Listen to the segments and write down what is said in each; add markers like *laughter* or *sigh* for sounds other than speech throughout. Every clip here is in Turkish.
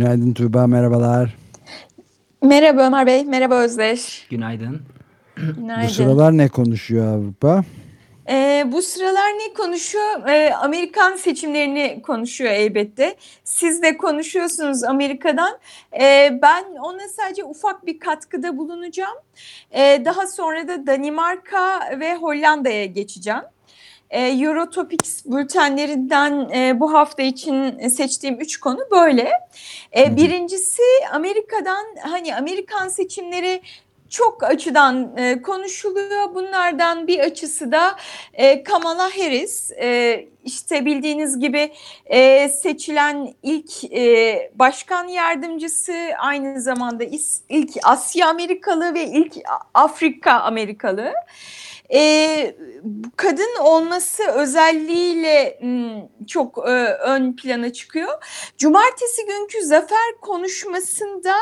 Günaydın Tuğba, merhabalar. Merhaba Ömer Bey, merhaba Özdeş. Günaydın. Günaydın. Bu sıralar ne konuşuyor Avrupa? Ee, bu sıralar ne konuşuyor? Ee, Amerikan seçimlerini konuşuyor elbette. Siz de konuşuyorsunuz Amerika'dan. Ee, ben ona sadece ufak bir katkıda bulunacağım. Ee, daha sonra da Danimarka ve Hollanda'ya geçeceğim. Ee, Eurotopics bültenlerinden e, bu hafta için seçtiğim üç konu böyle. Ee, birincisi Amerika'dan hani Amerikan seçimleri çok açıdan e, konuşuluyor. Bunlardan bir açısı da e, Kamala Harris. E, işte bildiğiniz gibi e, seçilen ilk e, başkan yardımcısı aynı zamanda is, ilk Asya Amerikalı ve ilk Afrika Amerikalı. E, kadın olması özelliğiyle m, çok e, ön plana çıkıyor. Cumartesi günkü zafer konuşmasında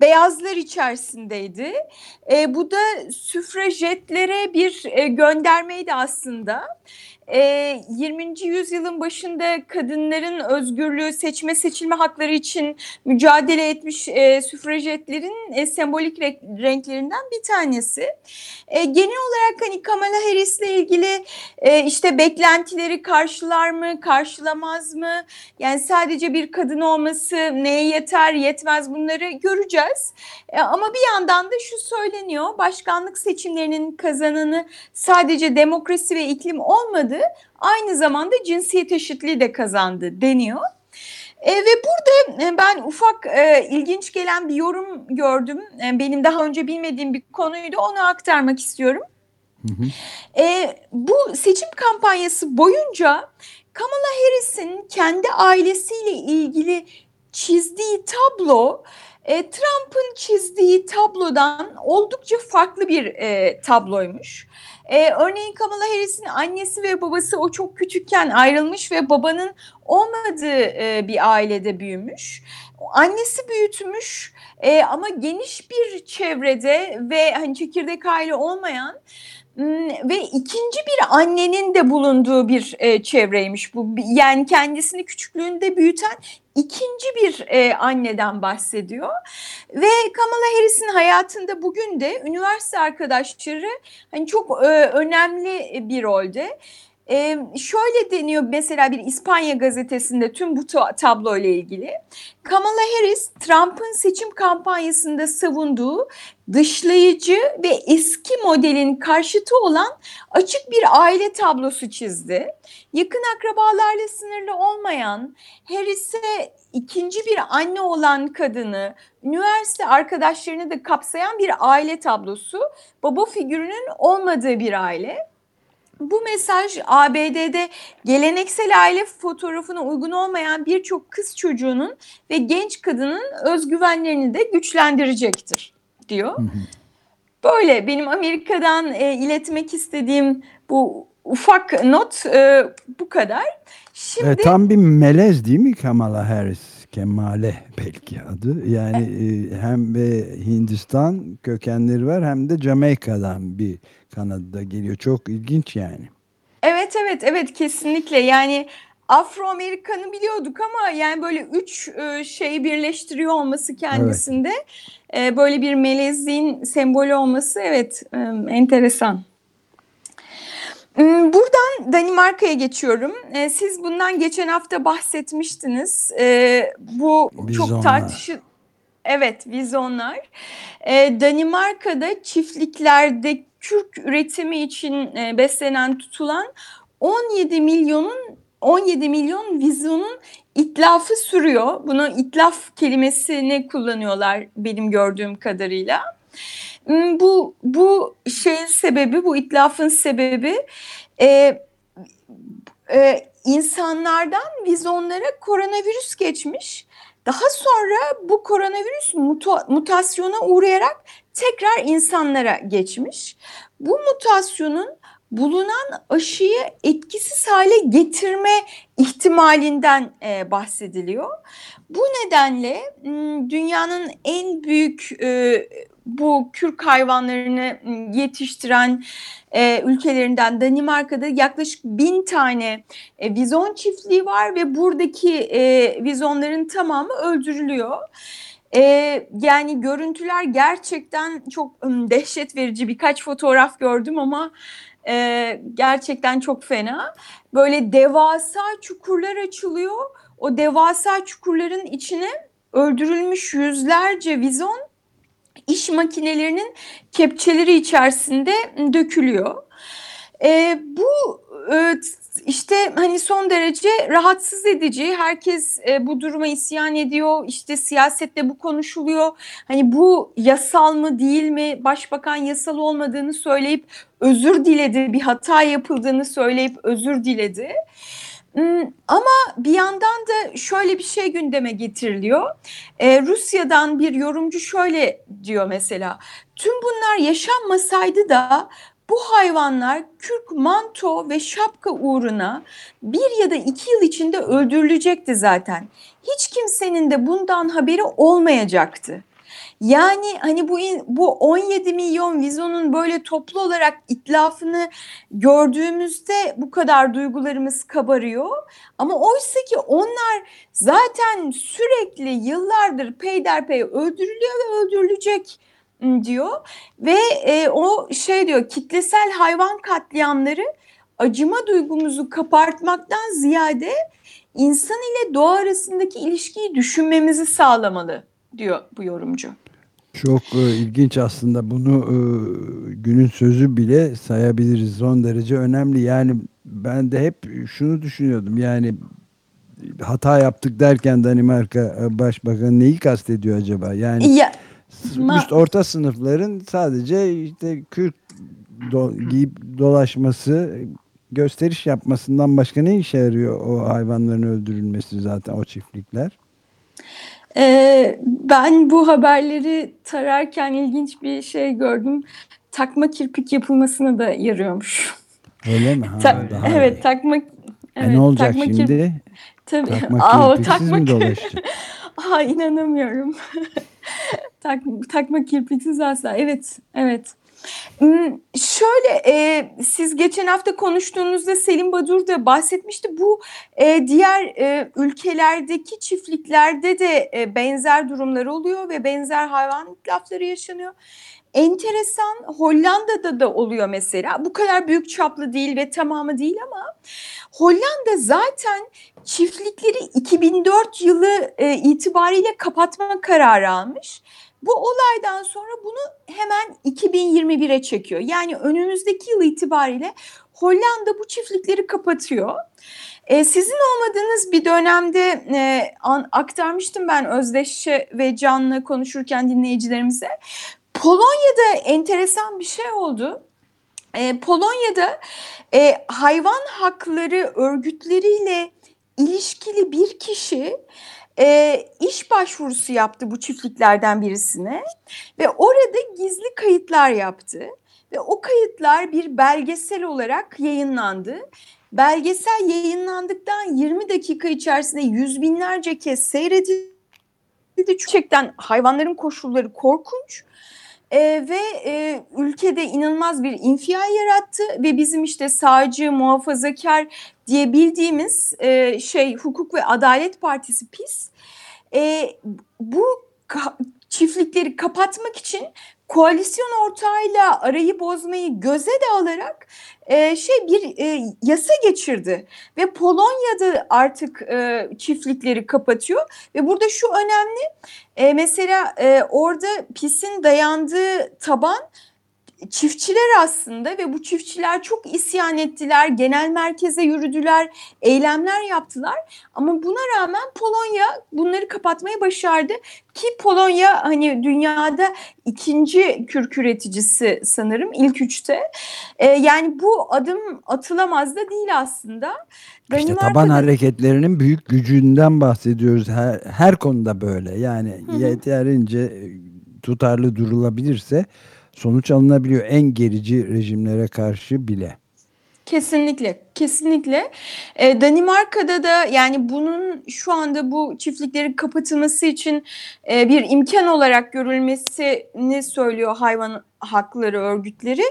beyazlar içerisindeydi. E, bu da süfrajetlere bir e, göndermeydi aslında. E, 20. yüzyılın başında kadınların özgürlüğü, seçme seçilme hakları için mücadele etmiş e, süfrajetlerin e, sembolik renklerinden bir tanesi. E, genel olarak hani Kamala Harris'le ilgili e, işte beklentileri karşılar mı, karşılamaz mı? Yani sadece bir kadın olması neye yeter, yetmez bunları göreceğiz. E, ama bir yandan da şu söyleniyor, başkanlık seçimlerinin kazananı sadece demokrasi ve iklim olmadı, aynı zamanda cinsiyet eşitliği de kazandı deniyor. E, ve burada e, ben ufak e, ilginç gelen bir yorum gördüm. E, benim daha önce bilmediğim bir konuydu. Onu aktarmak istiyorum. Hı hı. E, bu seçim kampanyası boyunca Kamala Harris'in kendi ailesiyle ilgili çizdiği tablo e, Trump'ın çizdiği tablodan oldukça farklı bir e, tabloymuş. Ee, örneğin Kamala Harris'in annesi ve babası o çok küçükken ayrılmış ve babanın olmadığı e, bir ailede büyümüş. Annesi büyütmüş e, ama geniş bir çevrede ve hani çekirdek aile olmayan ve ikinci bir annenin de bulunduğu bir e, çevreymiş bu. Yani kendisini küçüklüğünde büyüten ikinci bir e, anneden bahsediyor. Ve Kamala Harris'in hayatında bugün de üniversite arkadaşları hani çok e, önemli bir rolde. Ee, şöyle deniyor mesela bir İspanya gazetesinde tüm bu tablo ile ilgili. Kamala Harris Trump'ın seçim kampanyasında savunduğu dışlayıcı ve eski modelin karşıtı olan açık bir aile tablosu çizdi. Yakın akrabalarla sınırlı olmayan, Harris'e ikinci bir anne olan kadını, üniversite arkadaşlarını da kapsayan bir aile tablosu, baba figürünün olmadığı bir aile. Bu mesaj ABD'de geleneksel aile fotoğrafına uygun olmayan birçok kız çocuğunun ve genç kadının özgüvenlerini de güçlendirecektir diyor. Böyle benim Amerika'dan e, iletmek istediğim bu ufak not e, bu kadar. Şimdi e, tam bir melez değil mi Kamala Harris? Kemale belki adı. Yani e, hem ve Hindistan kökenleri var hem de Jamaika'dan bir Kanada'da geliyor. Çok ilginç yani. Evet evet evet kesinlikle yani Afro-Amerikan'ı biliyorduk ama yani böyle üç e, şeyi birleştiriyor olması kendisinde evet. böyle bir melezliğin sembolü olması evet enteresan. Hmm, buradan Danimarka'ya geçiyorum. Siz bundan geçen hafta bahsetmiştiniz. Bu Bizonlar. çok tartışılı. Evet, vizonlar. Danimarka'da çiftliklerde kürk üretimi için beslenen tutulan 17 milyonun 17 milyon vizyonun itlafı sürüyor. Bunu itlaf kelimesini kullanıyorlar benim gördüğüm kadarıyla. Hmm, bu bu şeyin sebebi, bu itlafın sebebi e, e, insanlardan vizyonlara koronavirüs geçmiş. Daha sonra bu koronavirüs muta mutasyona uğrayarak tekrar insanlara geçmiş. Bu mutasyonun bulunan aşıyı etkisiz hale getirme ihtimalinden e, bahsediliyor. Bu nedenle dünyanın en büyük e, bu kürk hayvanlarını yetiştiren e, ülkelerinden Danimarka'da yaklaşık bin tane e, vizon çiftliği var ve buradaki e, vizonların tamamı öldürülüyor. E, yani görüntüler gerçekten çok um, dehşet verici birkaç fotoğraf gördüm ama e, gerçekten çok fena. Böyle devasa çukurlar açılıyor. O devasa çukurların içine öldürülmüş yüzlerce vizon iş makinelerinin kepçeleri içerisinde dökülüyor. E, bu e, işte hani son derece rahatsız edici. Herkes e, bu duruma isyan ediyor. İşte siyasette bu konuşuluyor. Hani bu yasal mı değil mi? Başbakan yasal olmadığını söyleyip özür diledi. Bir hata yapıldığını söyleyip özür diledi. Hmm, ama bir yandan da şöyle bir şey gündeme getiriliyor. Ee, Rusya'dan bir yorumcu şöyle diyor mesela. Tüm bunlar yaşanmasaydı da bu hayvanlar kürk, manto ve şapka uğruna bir ya da iki yıl içinde öldürülecekti zaten. Hiç kimsenin de bundan haberi olmayacaktı. Yani hani bu bu 17 milyon vizonun böyle toplu olarak itlafını gördüğümüzde bu kadar duygularımız kabarıyor. Ama oysa ki onlar zaten sürekli yıllardır peyderpey öldürülüyor ve öldürülecek diyor ve e, o şey diyor kitlesel hayvan katliamları acıma duygumuzu kapartmaktan ziyade insan ile doğa arasındaki ilişkiyi düşünmemizi sağlamalı diyor bu yorumcu. Çok e, ilginç aslında bunu e, günün sözü bile sayabiliriz son derece önemli. Yani ben de hep şunu düşünüyordum yani hata yaptık derken Danimarka e, Başbakanı neyi kastediyor acaba? Yani ya, üst orta sınıfların sadece işte kürk do, giyip dolaşması gösteriş yapmasından başka ne işe yarıyor o hayvanların öldürülmesi zaten o çiftlikler? Ee, ben bu haberleri tararken ilginç bir şey gördüm. Takma kirpik yapılmasına da yarıyormuş. Öyle mi? Ha, Ta daha evet, iyi. takma e evet, ne olacak takma şimdi? Tabii. Takma Aa, kirpiksiz takma mi dolaşacak? *laughs* Aa inanamıyorum. *laughs* tak, takma kirpiksiz asla. Evet, evet. Hmm, şöyle e, siz geçen hafta konuştuğunuzda Selim Badur da bahsetmişti. Bu e, diğer e, ülkelerdeki çiftliklerde de e, benzer durumlar oluyor ve benzer hayvan lafları yaşanıyor. Enteresan Hollanda'da da oluyor mesela. Bu kadar büyük çaplı değil ve tamamı değil ama Hollanda zaten çiftlikleri 2004 yılı e, itibariyle kapatma kararı almış bu olaydan sonra bunu hemen 2021'e çekiyor. Yani önümüzdeki yıl itibariyle Hollanda bu çiftlikleri kapatıyor. Ee, sizin olmadığınız bir dönemde e, an, aktarmıştım ben Özdeş'e ve Can'la konuşurken dinleyicilerimize. Polonya'da enteresan bir şey oldu. Ee, Polonya'da e, hayvan hakları örgütleriyle ilişkili bir kişi e, iş başvurusu yaptı bu çiftliklerden birisine ve orada gizli kayıtlar yaptı ve o kayıtlar bir belgesel olarak yayınlandı. Belgesel yayınlandıktan 20 dakika içerisinde yüz binlerce kez seyredildi. Gerçekten hayvanların koşulları korkunç e, ve e, ülkede inanılmaz bir infial yarattı ve bizim işte sağcı, muhafazakar diye bildiğimiz e, şey Hukuk ve Adalet Partisi PIS. E, bu ka çiftlikleri kapatmak için koalisyon ortağıyla arayı bozmayı göze de alarak e, şey bir e, yasa geçirdi. Ve Polonya'da artık e, çiftlikleri kapatıyor. Ve burada şu önemli e, mesela e, orada PIS'in dayandığı taban çiftçiler aslında ve bu çiftçiler çok isyan ettiler, genel merkeze yürüdüler, eylemler yaptılar. Ama buna rağmen Polonya bunları kapatmayı başardı ki Polonya hani dünyada ikinci kürk üreticisi sanırım ilk üçte. Ee, yani bu adım atılamaz da değil aslında. İşte taban hareketlerinin büyük gücünden bahsediyoruz. Her, her konuda böyle. Yani hı hı. yeterince tutarlı durulabilirse sonuç alınabiliyor en gerici rejimlere karşı bile. Kesinlikle, kesinlikle. Ee, Danimarka'da da yani bunun şu anda bu çiftliklerin kapatılması için e, bir imkan olarak görülmesini söylüyor hayvan hakları örgütleri.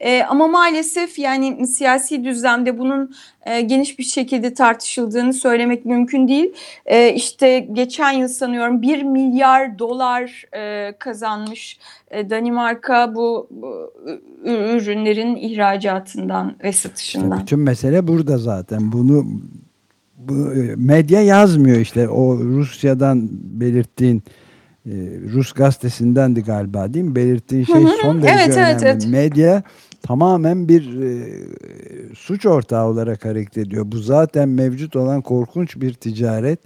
E, ama maalesef yani siyasi düzlemde bunun e, geniş bir şekilde tartışıldığını söylemek mümkün değil. E, işte geçen yıl sanıyorum 1 milyar dolar e, kazanmış e, Danimarka bu, bu ürünlerin ihracatından ve satışından. Bütün mesele burada zaten. Bunu bu, e, medya yazmıyor işte o Rusya'dan belirttiğin e, Rus gazetesindendi galiba değil mi? Belirttiğin şey son derece evet, önemli. Evet, evet. Medya tamamen bir e, suç ortağı olarak hareket ediyor. Bu zaten mevcut olan korkunç bir ticaret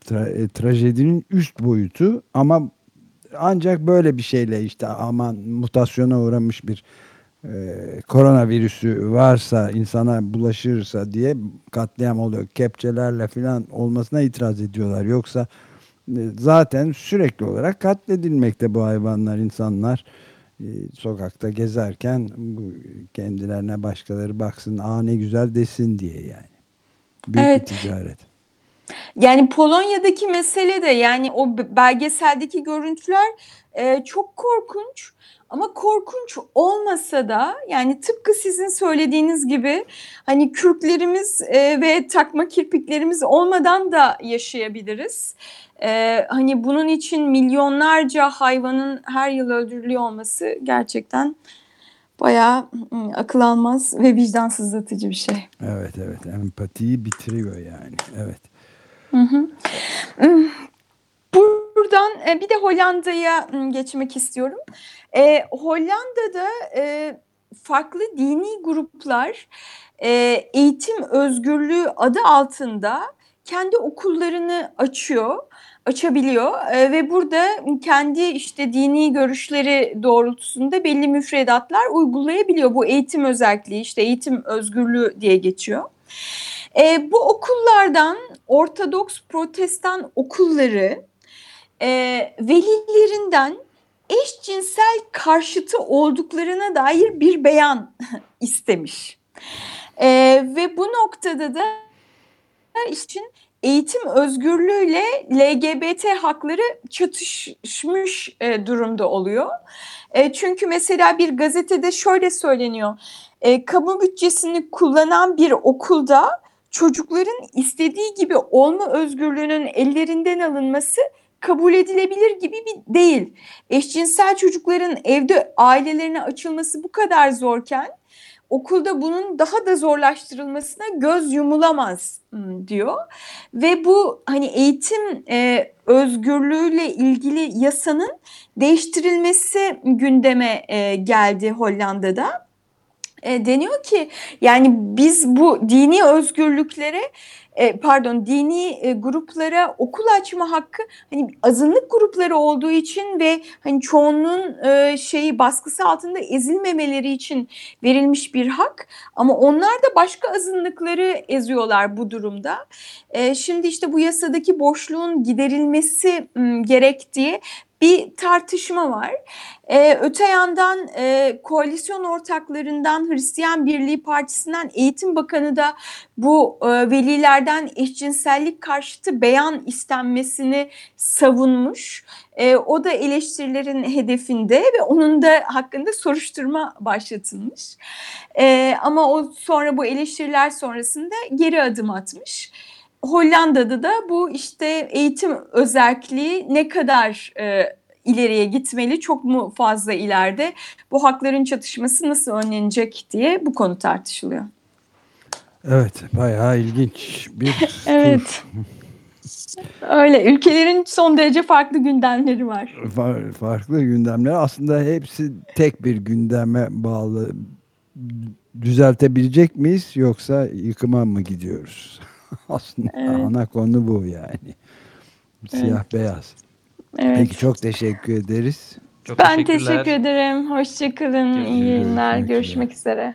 tra e, trajedinin üst boyutu ama ancak böyle bir şeyle işte aman mutasyona uğramış bir e, koronavirüsü varsa insana bulaşırsa diye katliam oluyor. Kepçelerle falan olmasına itiraz ediyorlar. Yoksa e, zaten sürekli olarak katledilmekte bu hayvanlar, insanlar e, sokakta gezerken bu kendilerine başkaları baksın, aa ne güzel desin diye yani. Büyük evet. bir ticaret. Yani Polonya'daki mesele de yani o belgeseldeki görüntüler e, çok korkunç. Ama korkunç olmasa da yani tıpkı sizin söylediğiniz gibi hani kürklerimiz e, ve takma kirpiklerimiz olmadan da yaşayabiliriz. E, hani bunun için milyonlarca hayvanın her yıl öldürülüyor olması gerçekten bayağı akıl almaz ve vicdansızlatıcı bir şey. Evet evet empatiyi bitiriyor yani evet. Hı hı. Buradan e, bir de Hollanda'ya geçmek istiyorum. E, Hollanda'da e, farklı dini gruplar e, eğitim özgürlüğü adı altında kendi okullarını açıyor, açabiliyor e, ve burada kendi işte dini görüşleri doğrultusunda belli müfredatlar uygulayabiliyor. Bu eğitim özelliği işte eğitim özgürlüğü diye geçiyor. E, bu okullardan Ortodoks Protestan okulları e, velilerinden eşcinsel karşıtı olduklarına dair bir beyan *laughs* istemiş. E, ve bu noktada da için eğitim özgürlüğüyle LGBT hakları çatışmış e, durumda oluyor. E, çünkü mesela bir gazetede şöyle söyleniyor. E, kamu bütçesini kullanan bir okulda çocukların istediği gibi olma özgürlüğünün ellerinden alınması kabul edilebilir gibi bir değil. Eşcinsel çocukların evde ailelerine açılması bu kadar zorken okulda bunun daha da zorlaştırılmasına göz yumulamaz hmm, diyor. Ve bu hani eğitim e, özgürlüğüyle ilgili yasanın değiştirilmesi gündeme e, geldi Hollanda'da. E, deniyor ki yani biz bu dini özgürlüklere e, pardon dini e, gruplara okul açma hakkı hani azınlık grupları olduğu için ve hani çoğunluğun e, şeyi baskısı altında ezilmemeleri için verilmiş bir hak ama onlar da başka azınlıkları eziyorlar bu durumda. E, şimdi işte bu yasadaki boşluğun giderilmesi m, gerektiği bir tartışma var. Ee, öte yandan e, koalisyon ortaklarından Hristiyan Birliği Partisi'nden Eğitim Bakanı da bu e, velilerden eşcinsellik karşıtı beyan istenmesini savunmuş. E, o da eleştirilerin hedefinde ve onun da hakkında soruşturma başlatılmış. E, ama o sonra bu eleştiriler sonrasında geri adım atmış. Hollanda'da da bu işte eğitim özelliği ne kadar e, ileriye gitmeli, çok mu fazla ileride, bu hakların çatışması nasıl önlenecek diye bu konu tartışılıyor. Evet, bayağı ilginç bir *laughs* Evet. Öyle ülkelerin son derece farklı gündemleri var. Far- farklı gündemler aslında hepsi tek bir gündeme bağlı. Düzeltebilecek miyiz yoksa yıkıma mı gidiyoruz? *laughs* aslında Evet. ana konu bu yani. Siyah beyaz. Evet. Peki çok teşekkür ederiz. Çok ben teşekkür ederim. Hoşçakalın. İyi. Görüşmek Görüşmek üzere.